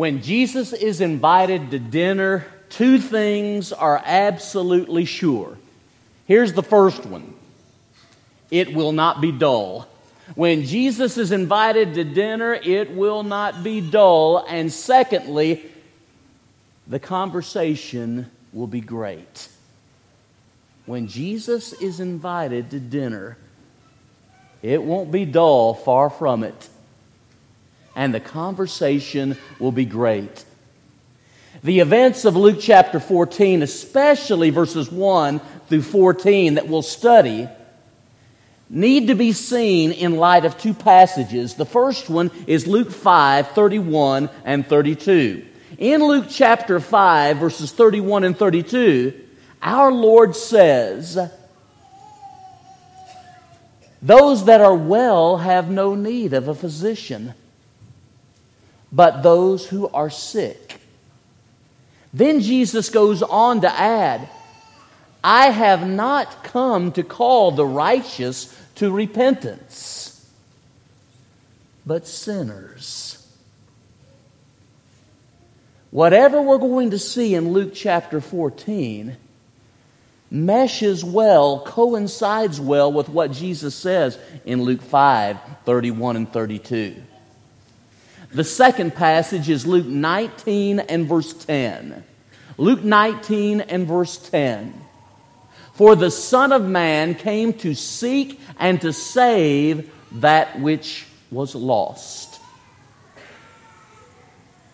When Jesus is invited to dinner, two things are absolutely sure. Here's the first one it will not be dull. When Jesus is invited to dinner, it will not be dull. And secondly, the conversation will be great. When Jesus is invited to dinner, it won't be dull, far from it. And the conversation will be great. The events of Luke chapter 14, especially verses 1 through 14 that we'll study, need to be seen in light of two passages. The first one is Luke 5 31 and 32. In Luke chapter 5, verses 31 and 32, our Lord says, Those that are well have no need of a physician, but those who are sick. Then Jesus goes on to add, I have not come to call the righteous to repentance, but sinners. Whatever we're going to see in Luke chapter 14 meshes well, coincides well with what Jesus says in Luke 5 31 and 32. The second passage is Luke 19 and verse 10. Luke 19 and verse 10. For the Son of Man came to seek and to save that which was lost.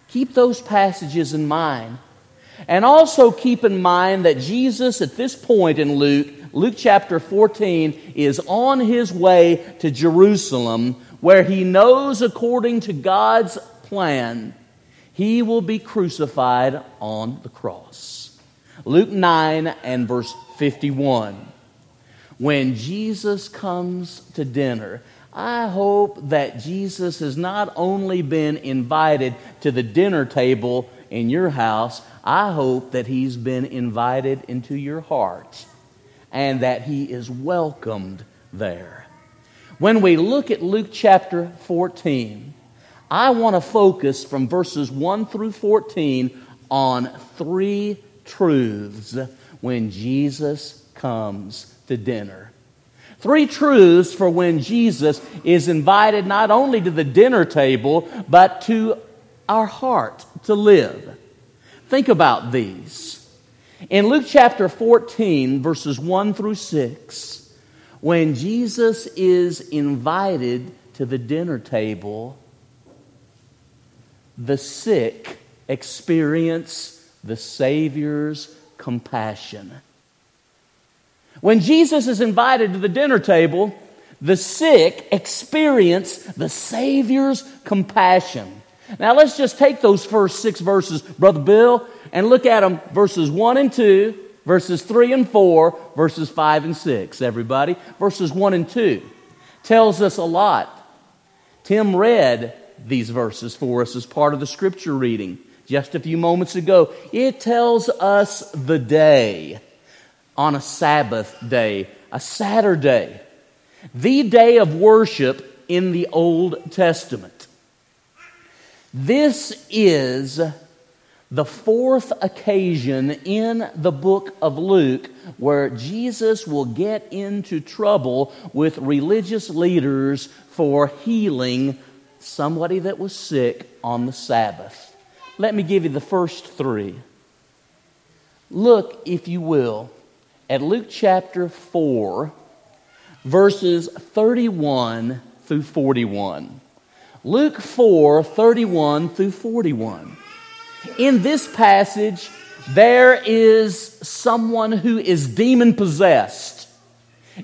Keep those passages in mind. And also keep in mind that Jesus, at this point in Luke, Luke chapter 14, is on his way to Jerusalem, where he knows, according to God's plan, he will be crucified on the cross. Luke 9 and verse 51. When Jesus comes to dinner, I hope that Jesus has not only been invited to the dinner table in your house, I hope that he's been invited into your heart and that he is welcomed there. When we look at Luke chapter 14, I want to focus from verses 1 through 14 on three truths when Jesus comes to dinner. Three truths for when Jesus is invited not only to the dinner table, but to our heart to live. Think about these. In Luke chapter 14, verses 1 through 6, when Jesus is invited to the dinner table, the sick experience the Savior's compassion. When Jesus is invited to the dinner table, the sick experience the Savior's compassion. Now let's just take those first six verses, Brother Bill, and look at them verses 1 and 2, verses 3 and 4, verses 5 and 6, everybody. Verses 1 and 2 tells us a lot. Tim read these verses for us as part of the scripture reading just a few moments ago. It tells us the day on a Sabbath day, a Saturday, the day of worship in the Old Testament. This is the fourth occasion in the book of Luke where Jesus will get into trouble with religious leaders for healing somebody that was sick on the Sabbath. Let me give you the first three. Look, if you will, at Luke chapter 4, verses 31 through 41. Luke 4 31 through 41. In this passage, there is someone who is demon possessed.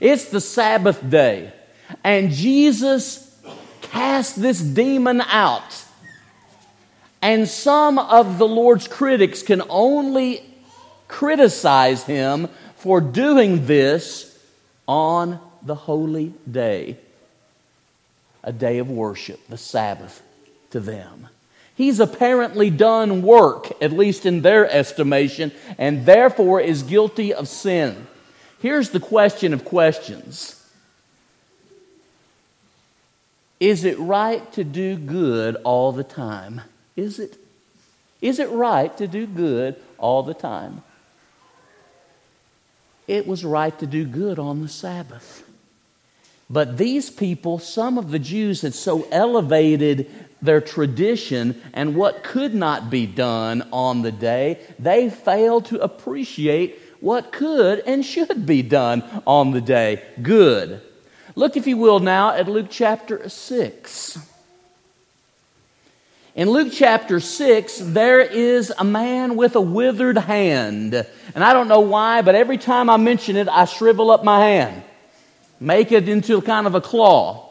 It's the Sabbath day, and Jesus cast this demon out. And some of the Lord's critics can only criticize him for doing this on the holy day a day of worship, the Sabbath, to them. He's apparently done work, at least in their estimation, and therefore is guilty of sin. Here's the question of questions Is it right to do good all the time? Is it? Is it right to do good all the time? It was right to do good on the Sabbath. But these people, some of the Jews had so elevated their tradition and what could not be done on the day, they failed to appreciate what could and should be done on the day. Good. Look, if you will, now at Luke chapter 6. In Luke chapter 6, there is a man with a withered hand. And I don't know why, but every time I mention it, I shrivel up my hand, make it into kind of a claw.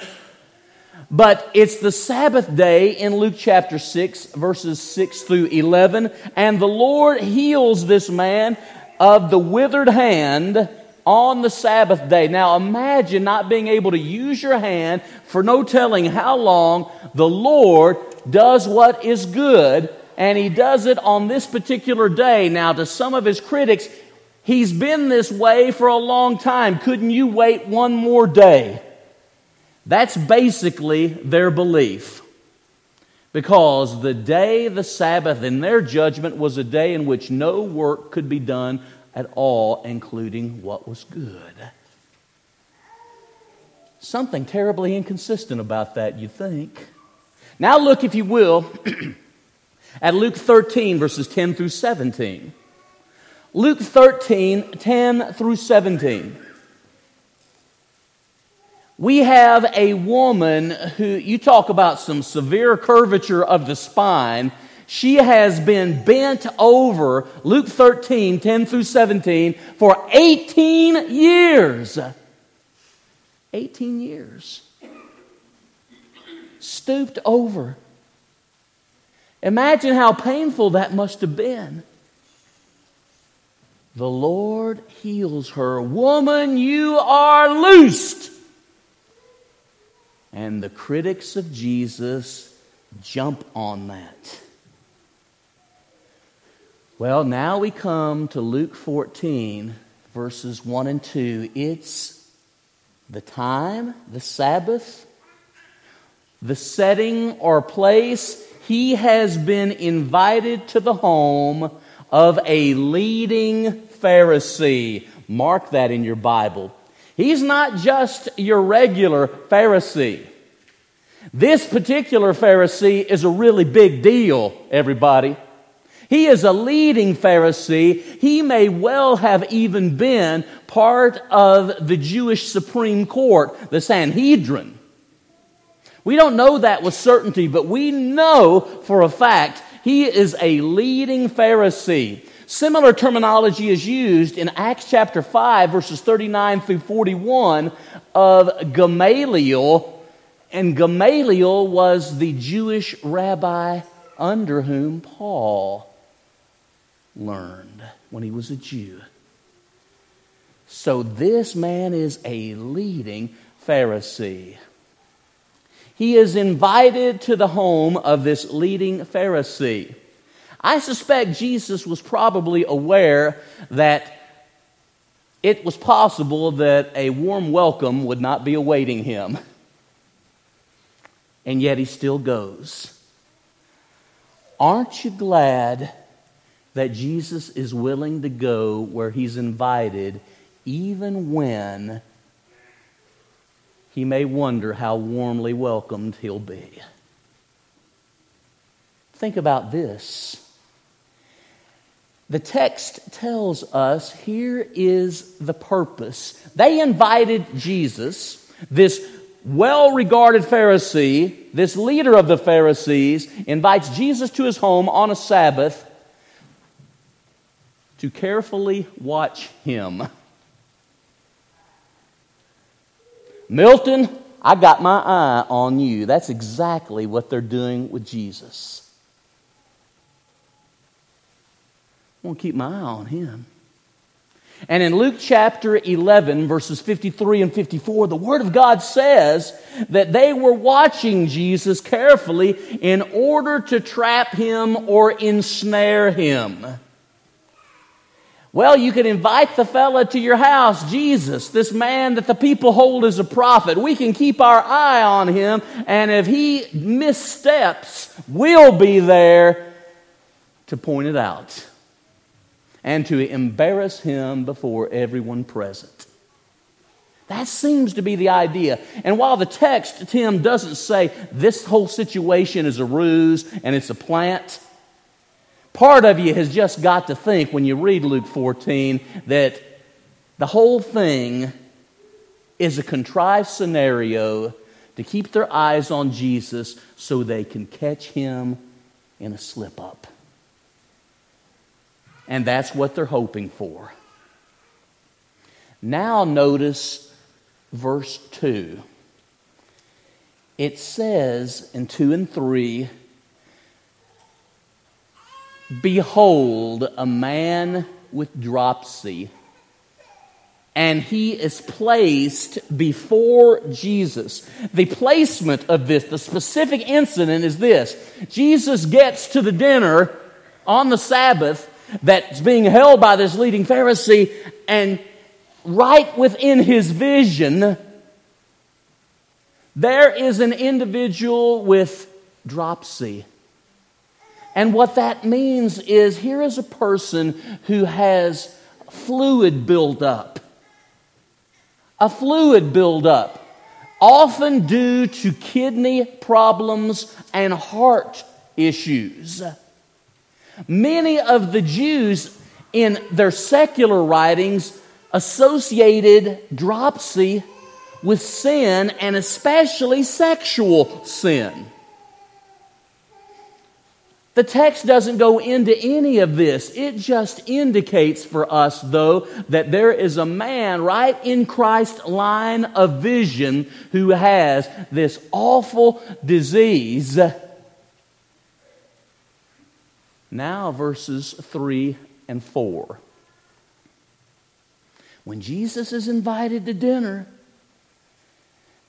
But it's the Sabbath day in Luke chapter 6, verses 6 through 11, and the Lord heals this man of the withered hand on the Sabbath day. Now imagine not being able to use your hand for no telling how long the Lord does what is good, and he does it on this particular day. Now, to some of his critics, he's been this way for a long time. Couldn't you wait one more day? That's basically their belief. Because the day, the Sabbath, in their judgment, was a day in which no work could be done at all, including what was good. Something terribly inconsistent about that, you think. Now, look, if you will, at Luke 13, verses 10 through 17. Luke 13, 10 through 17 we have a woman who, you talk about some severe curvature of the spine. She has been bent over, Luke 13, 10 through 17, for 18 years. 18 years. Stooped over. Imagine how painful that must have been. The Lord heals her. Woman, you are loosed and the critics of Jesus jump on that. Well, now we come to Luke 14, verses 1 and 2. It's the time, the Sabbath, the setting or place. He has been invited to the home of a leading Pharisee. Mark that in your Bible. He's not just your regular Pharisee. This particular Pharisee is a really big deal, everybody. He is a leading Pharisee. He may well have even been part of the Jewish Supreme Court, the Sanhedrin. We don't know that with certainty, but we know for a fact he is a leading Pharisee. Similar terminology is used in Acts chapter 5, verses 39 through 41 of Gamaliel. And Gamaliel was the Jewish rabbi under whom Paul learned when he was a Jew. So this man is a leading Pharisee. He is invited to the home of this leading Pharisee. I suspect Jesus was probably aware that it was possible that a warm welcome would not be awaiting him. And yet he still goes. Aren't you glad that Jesus is willing to go where he's invited, even when he may wonder how warmly welcomed he'll be? Think about this. The text tells us here is the purpose. They invited Jesus, this well regarded Pharisee, this leader of the Pharisees, invites Jesus to his home on a Sabbath to carefully watch him. Milton, I got my eye on you. That's exactly what they're doing with Jesus. I want to keep my eye on him. And in Luke chapter 11, verses 53 and 54, the Word of God says that they were watching Jesus carefully in order to trap him or ensnare him. Well, you could invite the fella to your house, Jesus, this man that the people hold as a prophet. We can keep our eye on him, and if he missteps, we'll be there to point it out and to embarrass him before everyone present. That seems to be the idea. And while the text, Tim, doesn't say this whole situation is a ruse and it's a plant, part of you has just got to think when you read Luke 14 that the whole thing is a contrived scenario to keep their eyes on Jesus so they can catch him in a slip up. And that's what they're hoping for. Now, notice verse 2. It says in 2 and 3 Behold, a man with dropsy, and he is placed before Jesus. The placement of this, the specific incident is this Jesus gets to the dinner on the Sabbath that's being held by this leading Pharisee, and right within his vision, there is an individual with dropsy. And what that means is here is a person who has fluid buildup. A fluid buildup, often due to kidney problems and heart issues. Many of the Jews in their secular writings associated dropsy with sin and especially sexual sin. The text doesn't go into any of this. It just indicates for us, though, that there is a man right in Christ's line of vision who has this awful disease. Now, verses 3 and 4. When Jesus is invited to dinner,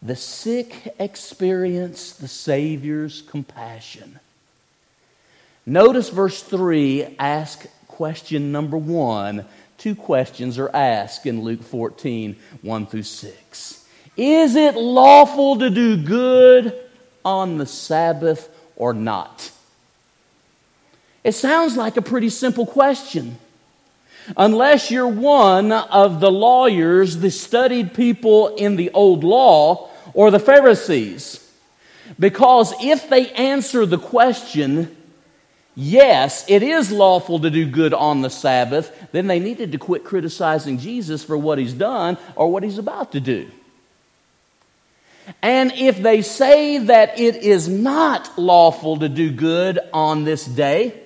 the sick experience the Savior's compassion. Notice verse 3 ask question number 1. Two questions are asked in Luke 14, 1 through 6. Is it lawful to do good on the Sabbath or not? It sounds like a pretty simple question. Unless you're one of the lawyers, the studied people in the old law, or the Pharisees. Because if they answer the question, yes, it is lawful to do good on the Sabbath, then they needed to quit criticizing Jesus for what he's done or what he's about to do. And if they say that it is not lawful to do good on this day,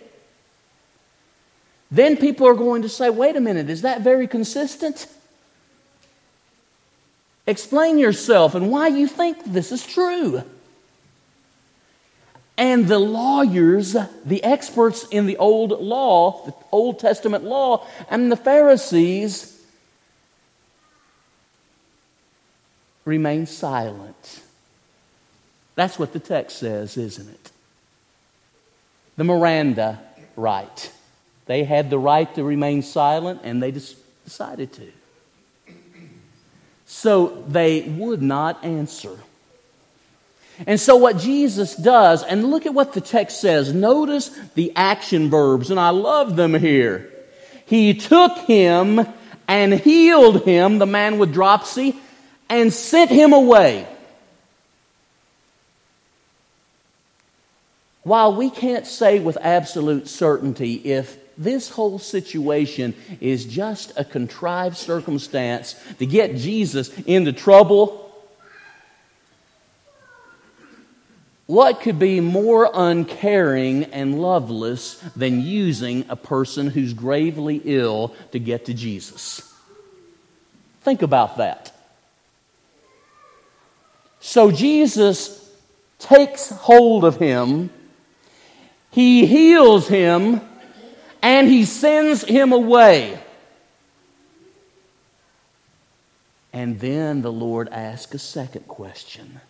then people are going to say, wait a minute, is that very consistent? Explain yourself and why you think this is true. And the lawyers, the experts in the old law, the Old Testament law, and the Pharisees remain silent. That's what the text says, isn't it? The Miranda right. They had the right to remain silent, and they decided to. So they would not answer. And so, what Jesus does, and look at what the text says. Notice the action verbs, and I love them here. He took him and healed him, the man with dropsy, and sent him away. While we can't say with absolute certainty if this whole situation is just a contrived circumstance to get Jesus into trouble. What could be more uncaring and loveless than using a person who's gravely ill to get to Jesus? Think about that. So Jesus takes hold of him, he heals him and he sends him away. And then the Lord asks a second question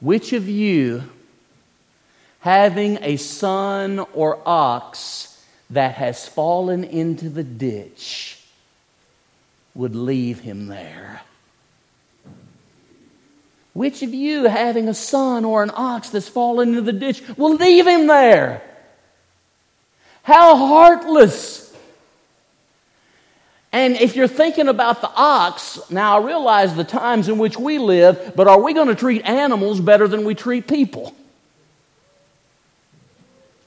Which of you, having a son or ox that has fallen into the ditch, would leave him there? Which of you, having a son or an ox that's fallen into the ditch, will leave him there? How heartless! And if you're thinking about the ox, now I realize the times in which we live, but are we going to treat animals better than we treat people?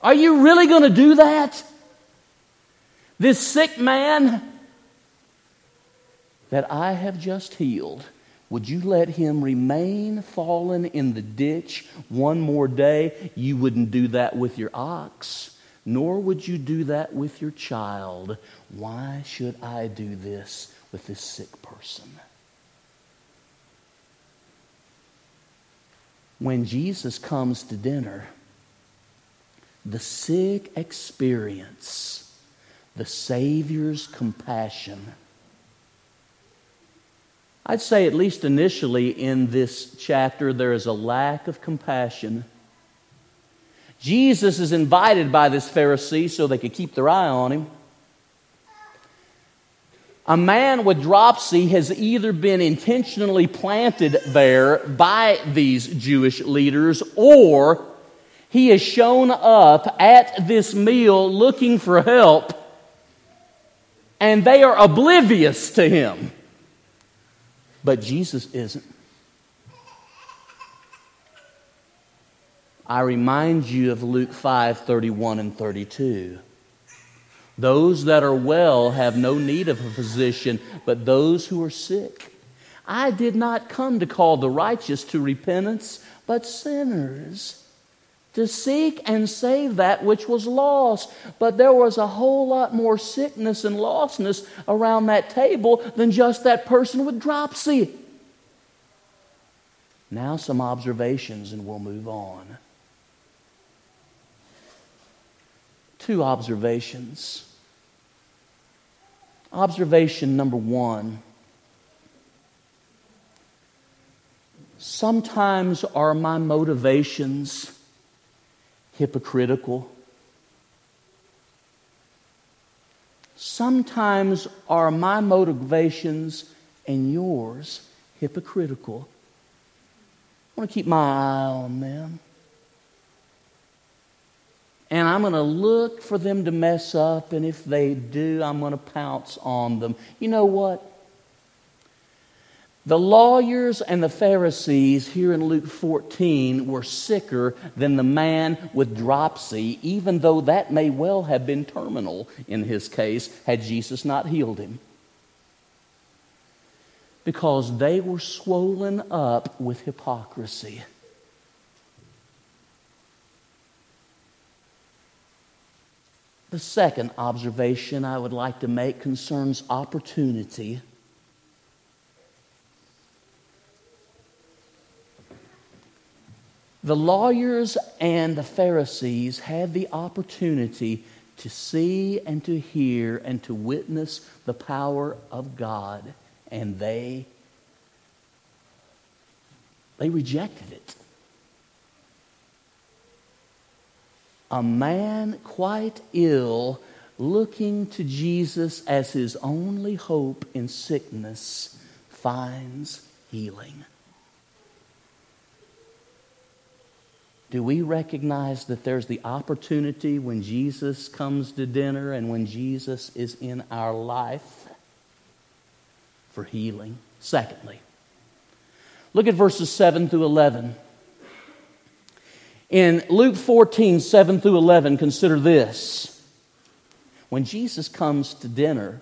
Are you really going to do that? This sick man that I have just healed, would you let him remain fallen in the ditch one more day? You wouldn't do that with your ox nor would you do that with your child. Why should I do this with this sick person? When Jesus comes to dinner, the sick experience the Savior's compassion. I'd say, at least initially in this chapter, there is a lack of compassion Jesus is invited by this Pharisee so they could keep their eye on him. A man with dropsy has either been intentionally planted there by these Jewish leaders or he has shown up at this meal looking for help and they are oblivious to him. But Jesus isn't. I remind you of Luke 5 31 and 32. Those that are well have no need of a physician, but those who are sick. I did not come to call the righteous to repentance, but sinners to seek and save that which was lost. But there was a whole lot more sickness and lostness around that table than just that person with dropsy. Now, some observations, and we'll move on. Two observations. Observation number one sometimes are my motivations hypocritical. Sometimes are my motivations and yours hypocritical. I want to keep my eye on them and I'm going to look for them to mess up, and if they do, I'm going to pounce on them. You know what? The lawyers and the Pharisees here in Luke 14 were sicker than the man with dropsy, even though that may well have been terminal in his case had Jesus not healed him. Because they were swollen up with hypocrisy. The second observation I would like to make concerns opportunity. The lawyers and the Pharisees had the opportunity to see and to hear and to witness the power of God, and they they rejected it. A man quite ill looking to Jesus as his only hope in sickness finds healing. Do we recognize that there's the opportunity when Jesus comes to dinner and when Jesus is in our life for healing? Secondly, look at verses 7 through 11. In Luke 14, 7 through 11, consider this. When Jesus comes to dinner,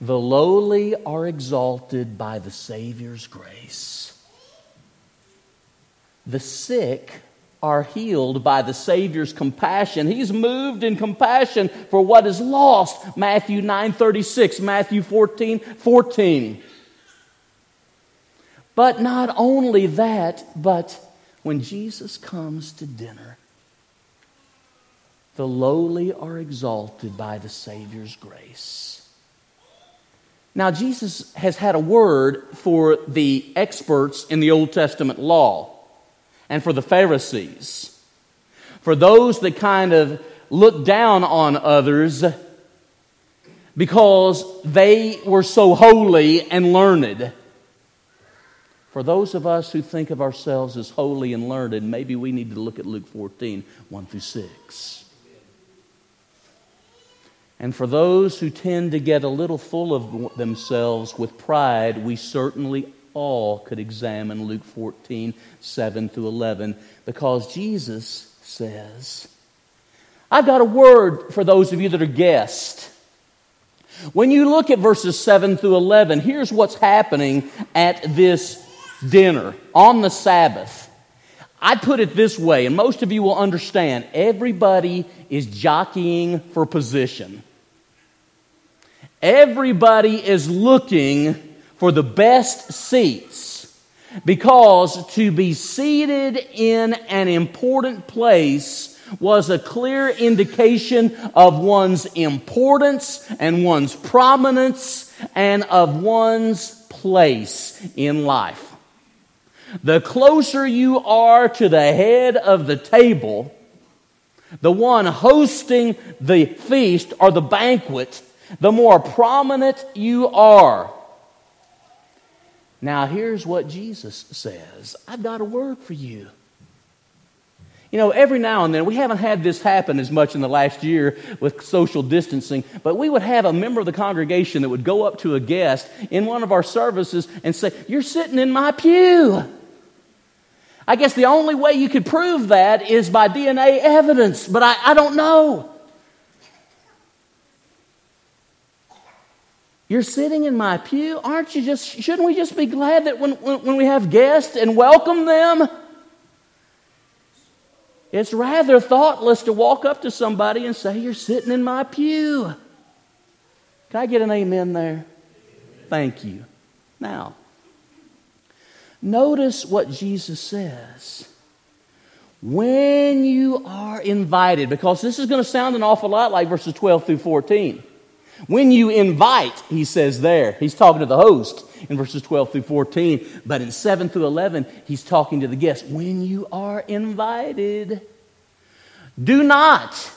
the lowly are exalted by the Savior's grace. The sick are healed by the Savior's compassion. He's moved in compassion for what is lost. Matthew 9 36, Matthew 14 14. But not only that, but when Jesus comes to dinner, the lowly are exalted by the Savior's grace. Now, Jesus has had a word for the experts in the Old Testament law and for the Pharisees, for those that kind of look down on others because they were so holy and learned. For those of us who think of ourselves as holy and learned, maybe we need to look at Luke 14, 1 through 6. And for those who tend to get a little full of themselves with pride, we certainly all could examine Luke 14, 7 through 11, because Jesus says, I've got a word for those of you that are guests. When you look at verses 7 through 11, here's what's happening at this dinner on the Sabbath. I put it this way, and most of you will understand everybody is jockeying for position. Everybody is looking for the best seats because to be seated in an important place was a clear indication of one's importance and one's prominence and of one's place in life. The closer you are to the head of the table, the one hosting the feast or the banquet, the more prominent you are. Now, here's what Jesus says I've got a word for you. You know, every now and then, we haven't had this happen as much in the last year with social distancing, but we would have a member of the congregation that would go up to a guest in one of our services and say, You're sitting in my pew. I guess the only way you could prove that is by DNA evidence, but I, I don't know. You're sitting in my pew. Aren't you just, shouldn't we just be glad that when, when, when we have guests and welcome them? It's rather thoughtless to walk up to somebody and say, You're sitting in my pew. Can I get an amen there? Thank you. Now, notice what Jesus says. When you are invited, because this is going to sound an awful lot like verses 12 through 14. When you invite, he says there, he's talking to the host in verses 12 through 14. But in 7 through 11, he's talking to the guests. When you are invited, do not,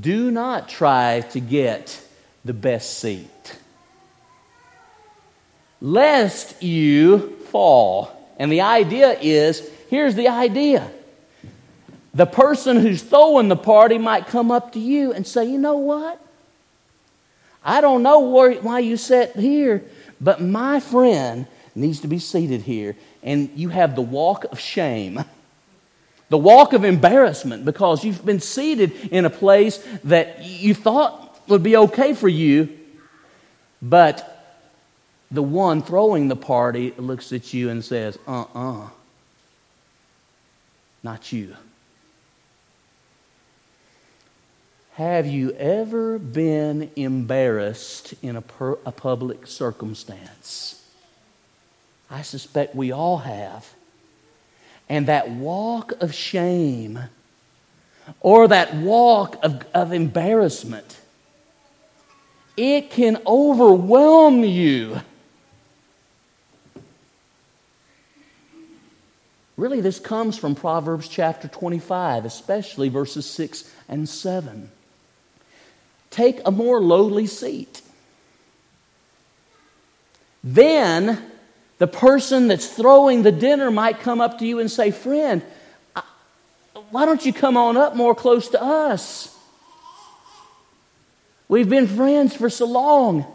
do not try to get the best seat, lest you fall. And the idea is here's the idea the person who's throwing the party might come up to you and say, You know what? I don't know why you sat here, but my friend needs to be seated here. And you have the walk of shame, the walk of embarrassment, because you've been seated in a place that you thought would be okay for you, but the one throwing the party looks at you and says, uh uh-uh, uh, not you. Have you ever been embarrassed in a, per, a public circumstance? I suspect we all have. And that walk of shame or that walk of, of embarrassment, it can overwhelm you. Really, this comes from Proverbs chapter 25, especially verses 6 and 7 take a more lowly seat. Then the person that's throwing the dinner might come up to you and say, Friend, why don't you come on up more close to us? We've been friends for so long.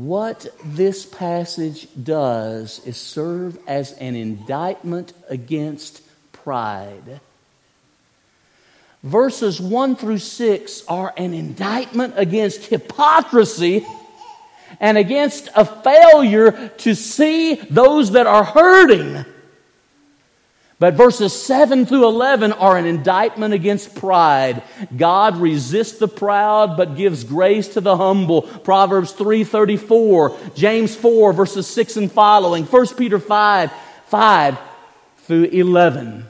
What this passage does is serve as an indictment against pride. Verses 1 through 6 are an indictment against hypocrisy and against a failure to see those that are hurting. But verses 7 through 11 are an indictment against pride. God resists the proud but gives grace to the humble. Proverbs 3:34, James 4 verses 6 and following, 1 Peter 5 5 through 11.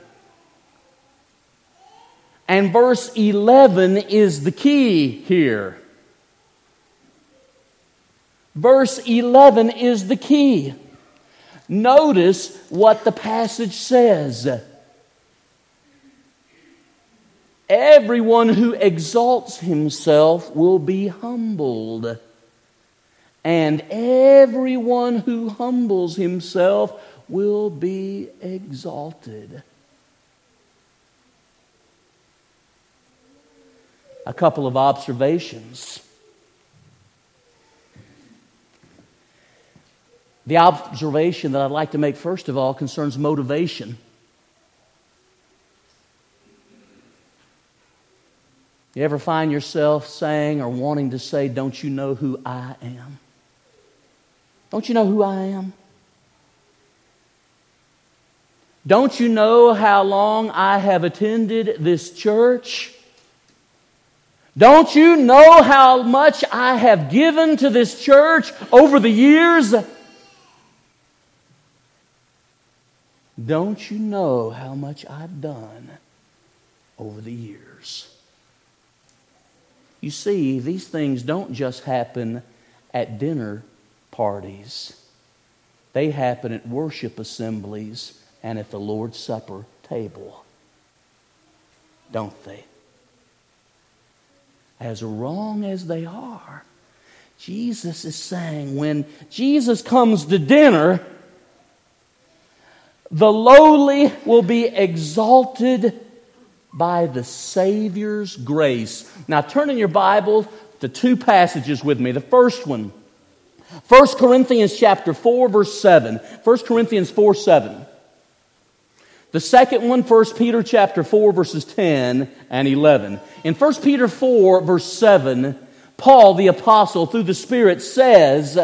And verse 11 is the key here. Verse 11 is the key. Notice what the passage says. Everyone who exalts himself will be humbled, and everyone who humbles himself will be exalted. a couple of observations. The observation that I'd like to make first of all concerns motivation. You ever find yourself saying or wanting to say, Don't you know who I am? Don't you know who I am? Don't you know how long I have attended this church? Don't you know how much I have given to this church over the years? Don't you know how much I've done over the years? You see, these things don't just happen at dinner parties, they happen at worship assemblies and at the Lord's Supper table. Don't they? As wrong as they are, Jesus is saying when Jesus comes to dinner, the lowly will be exalted by the Savior's grace. Now, turn in your Bible to two passages with me. The first one, 1 Corinthians chapter 4, verse 7. 1 Corinthians 4, 7. The second one, 1 Peter chapter 4, verses 10 and 11. In 1 Peter 4, verse 7, Paul the apostle, through the Spirit, says,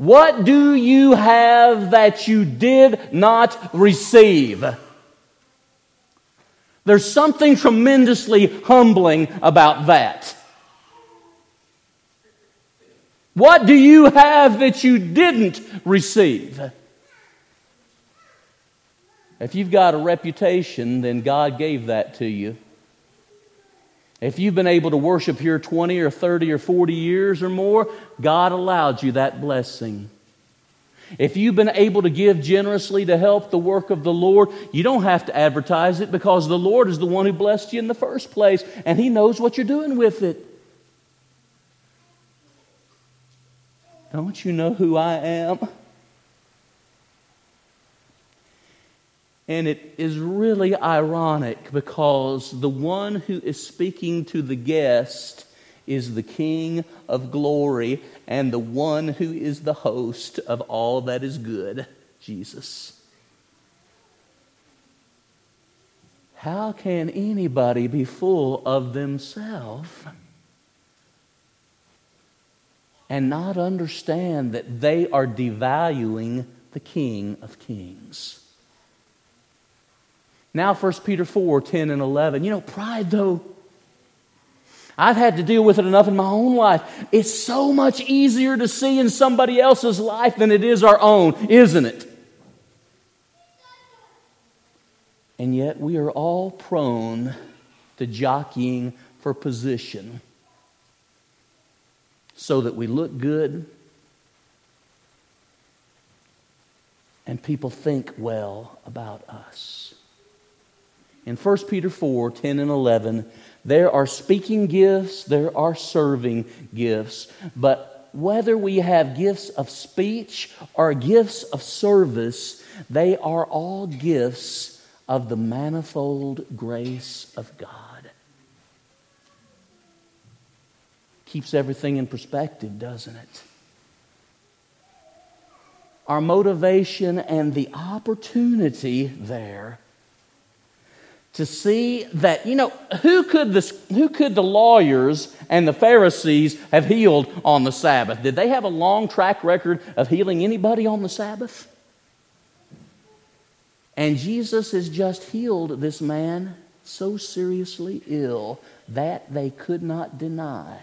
What do you have that you did not receive? There's something tremendously humbling about that. What do you have that you didn't receive? If you've got a reputation, then God gave that to you. If you've been able to worship here 20 or 30 or 40 years or more, God allowed you that blessing. If you've been able to give generously to help the work of the Lord, you don't have to advertise it because the Lord is the one who blessed you in the first place and He knows what you're doing with it. Don't you know who I am? And it is really ironic because the one who is speaking to the guest is the King of glory and the one who is the host of all that is good, Jesus. How can anybody be full of themselves and not understand that they are devaluing the King of Kings? Now 1 Peter 4, 10 and 11. You know, pride though, I've had to deal with it enough in my own life. It's so much easier to see in somebody else's life than it is our own, isn't it? And yet we are all prone to jockeying for position so that we look good and people think well about us in 1 Peter 4 10 and 11, there are speaking gifts, there are serving gifts, but whether we have gifts of speech or gifts of service, they are all gifts of the manifold grace of God. Keeps everything in perspective, doesn't it? Our motivation and the opportunity there to see that, you know, who could, the, who could the lawyers and the Pharisees have healed on the Sabbath? Did they have a long track record of healing anybody on the Sabbath? And Jesus has just healed this man so seriously ill that they could not deny.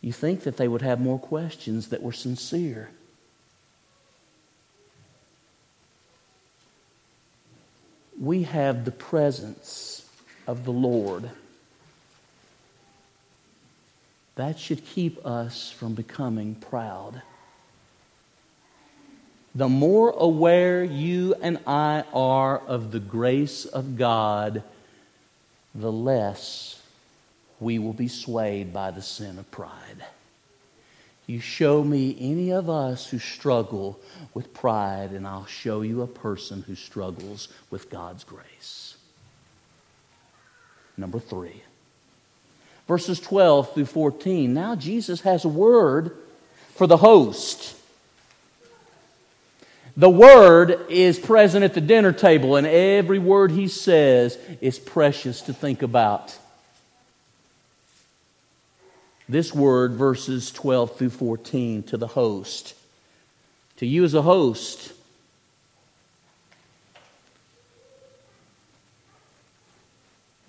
You think that they would have more questions that were sincere. We have the presence of the Lord. That should keep us from becoming proud. The more aware you and I are of the grace of God, the less we will be swayed by the sin of pride. You show me any of us who struggle with pride, and I'll show you a person who struggles with God's grace. number three. Verses 12 through 14. Now Jesus has a word for the host. The word is present at the dinner table, and every word he says is precious to think about. This word, verses 12 through 14, to the host. To you as a host,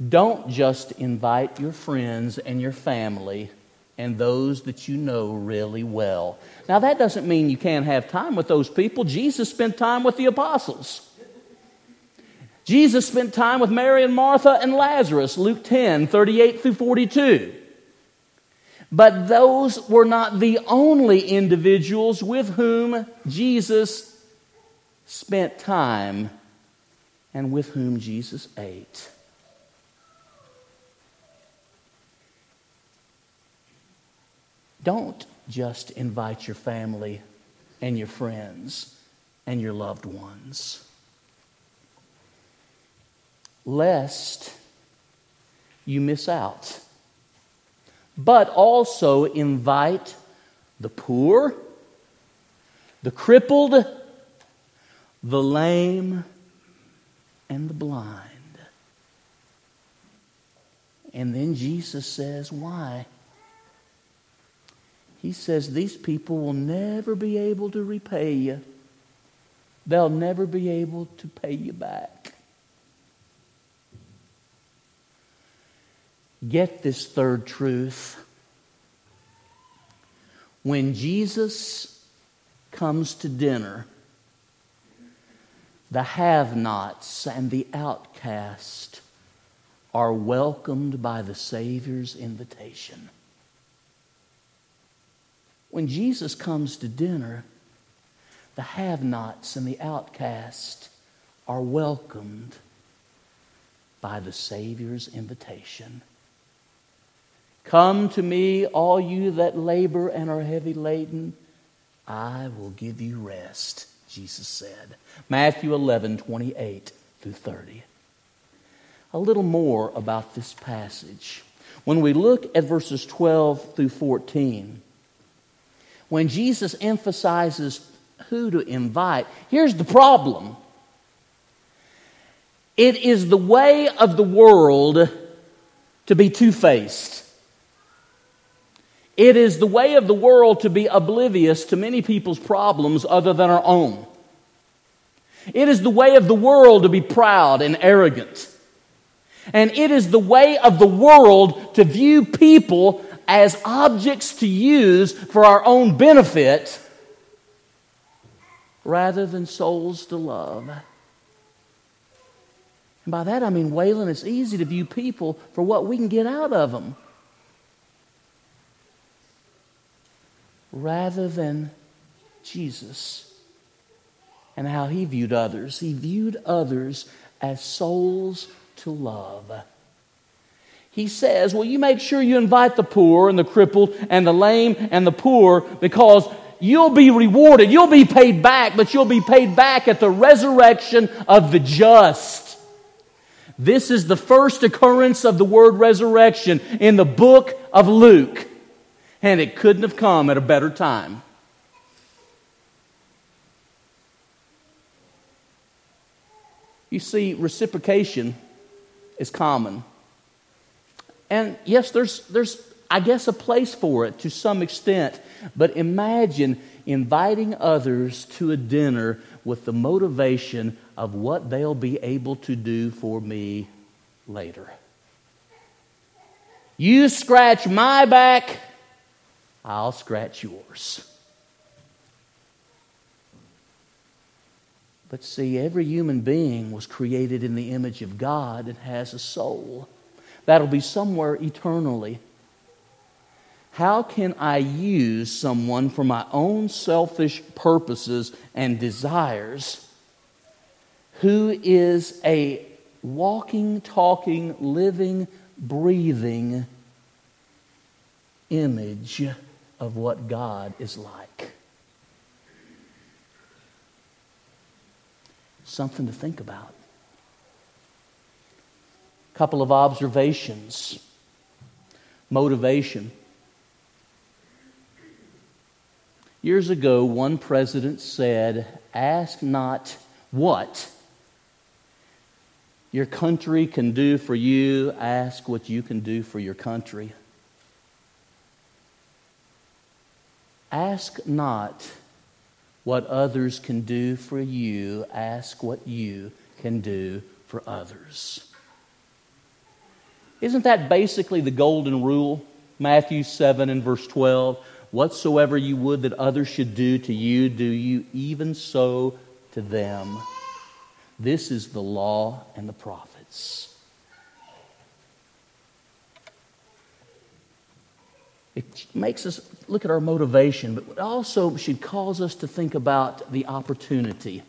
Don't just invite your friends and your family and those that you know really well. Now, that doesn't mean you can't have time with those people. Jesus spent time with the apostles. Jesus spent time with Mary and Martha and Lazarus, Luke 10 38 through 42. But those were not the only individuals with whom Jesus spent time and with whom Jesus ate. Don't just invite your family and your friends and your loved ones. Lest you miss out. But also invite the poor, the crippled, the lame, and the blind. And then Jesus says, Why? He says these people will never be able to repay you. They'll never be able to pay you back. Get this third truth. When Jesus comes to dinner, the have nots and the outcast are welcomed by the Savior's invitation. When Jesus comes to dinner, the have nots and the outcast are welcomed by the Savior's invitation. Come to me, all you that labor and are heavy laden, I will give you rest, Jesus said. Matthew 11, 28 through 30. A little more about this passage. When we look at verses 12 through 14, when Jesus emphasizes who to invite, here's the problem it is the way of the world to be two faced. It is the way of the world to be oblivious to many people's problems other than our own. It is the way of the world to be proud and arrogant. And it is the way of the world to view people as objects to use for our own benefit rather than souls to love. And by that I mean, Waylon, it's easy to view people for what we can get out of them rather than Jesus and how he viewed others. He viewed others as souls to love he says, Well, you make sure you invite the poor and the crippled and the lame and the poor because you'll be rewarded. You'll be paid back, but you'll be paid back at the resurrection of the just. This is the first occurrence of the word resurrection in the book of Luke, and it couldn't have come at a better time. You see, reciprocation is common. And yes, there's, there's, I guess, a place for it to some extent. But imagine inviting others to a dinner with the motivation of what they'll be able to do for me later. You scratch my back, I'll scratch yours. But see, every human being was created in the image of God and has a soul that'll be somewhere eternally. How can I use someone for my own selfish purposes and desires who is a walking, talking, living, breathing image of what God is like? Something to think about. A couple of observations. Motivation. Years ago, one president said, Ask not what your country can do for you, ask what you can do for your country. Ask not what others can do for you, ask what you can do for others. Isn't that basically the golden rule? Matthew 7 and verse 12. Whatsoever you would that others should do to you, do you even so to them. This is the law and the prophets. It makes us look at our motivation, but it also should cause us to think about the opportunity.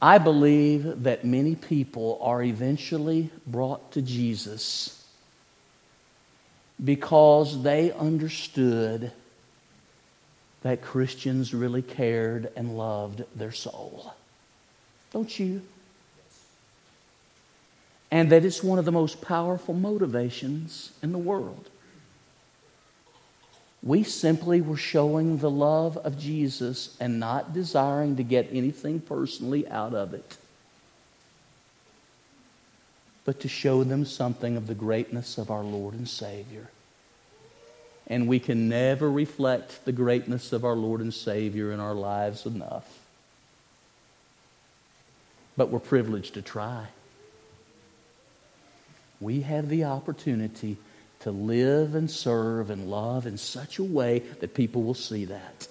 I believe that many people are eventually brought to Jesus because they understood that Christians really cared and loved their soul. Don't you? And that it's one of the most powerful motivations in the world. We simply were showing the love of Jesus and not desiring to get anything personally out of it, but to show them something of the greatness of our Lord and Savior. And we can never reflect the greatness of our Lord and Savior in our lives enough. But we're privileged to try we have the opportunity to live and serve and love in such a way that people will see that.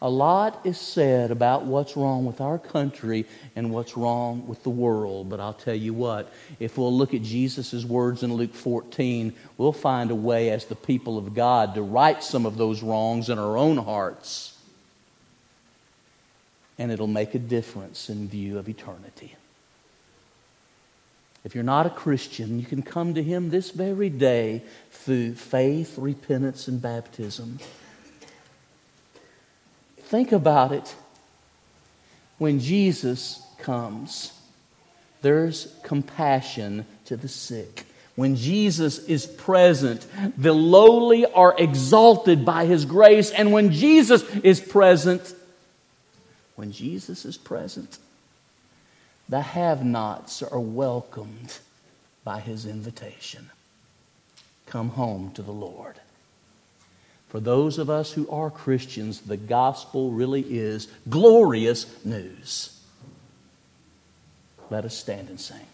A lot is said about what's wrong with our country and what's wrong with the world, but I'll tell you what, if we'll look at Jesus' words in Luke 14, we'll find a way as the people of God to right some of those wrongs in our own hearts. And it'll make a difference in view of eternity. If you're not a Christian, you can come to Him this very day through faith, repentance, and baptism. Think about it. When Jesus comes, there's compassion to the sick. When Jesus is present, the lowly are exalted by His grace. And when Jesus is present, when Jesus is present, the have nots are welcomed by his invitation. Come home to the Lord. For those of us who are Christians, the gospel really is glorious news. Let us stand and sing.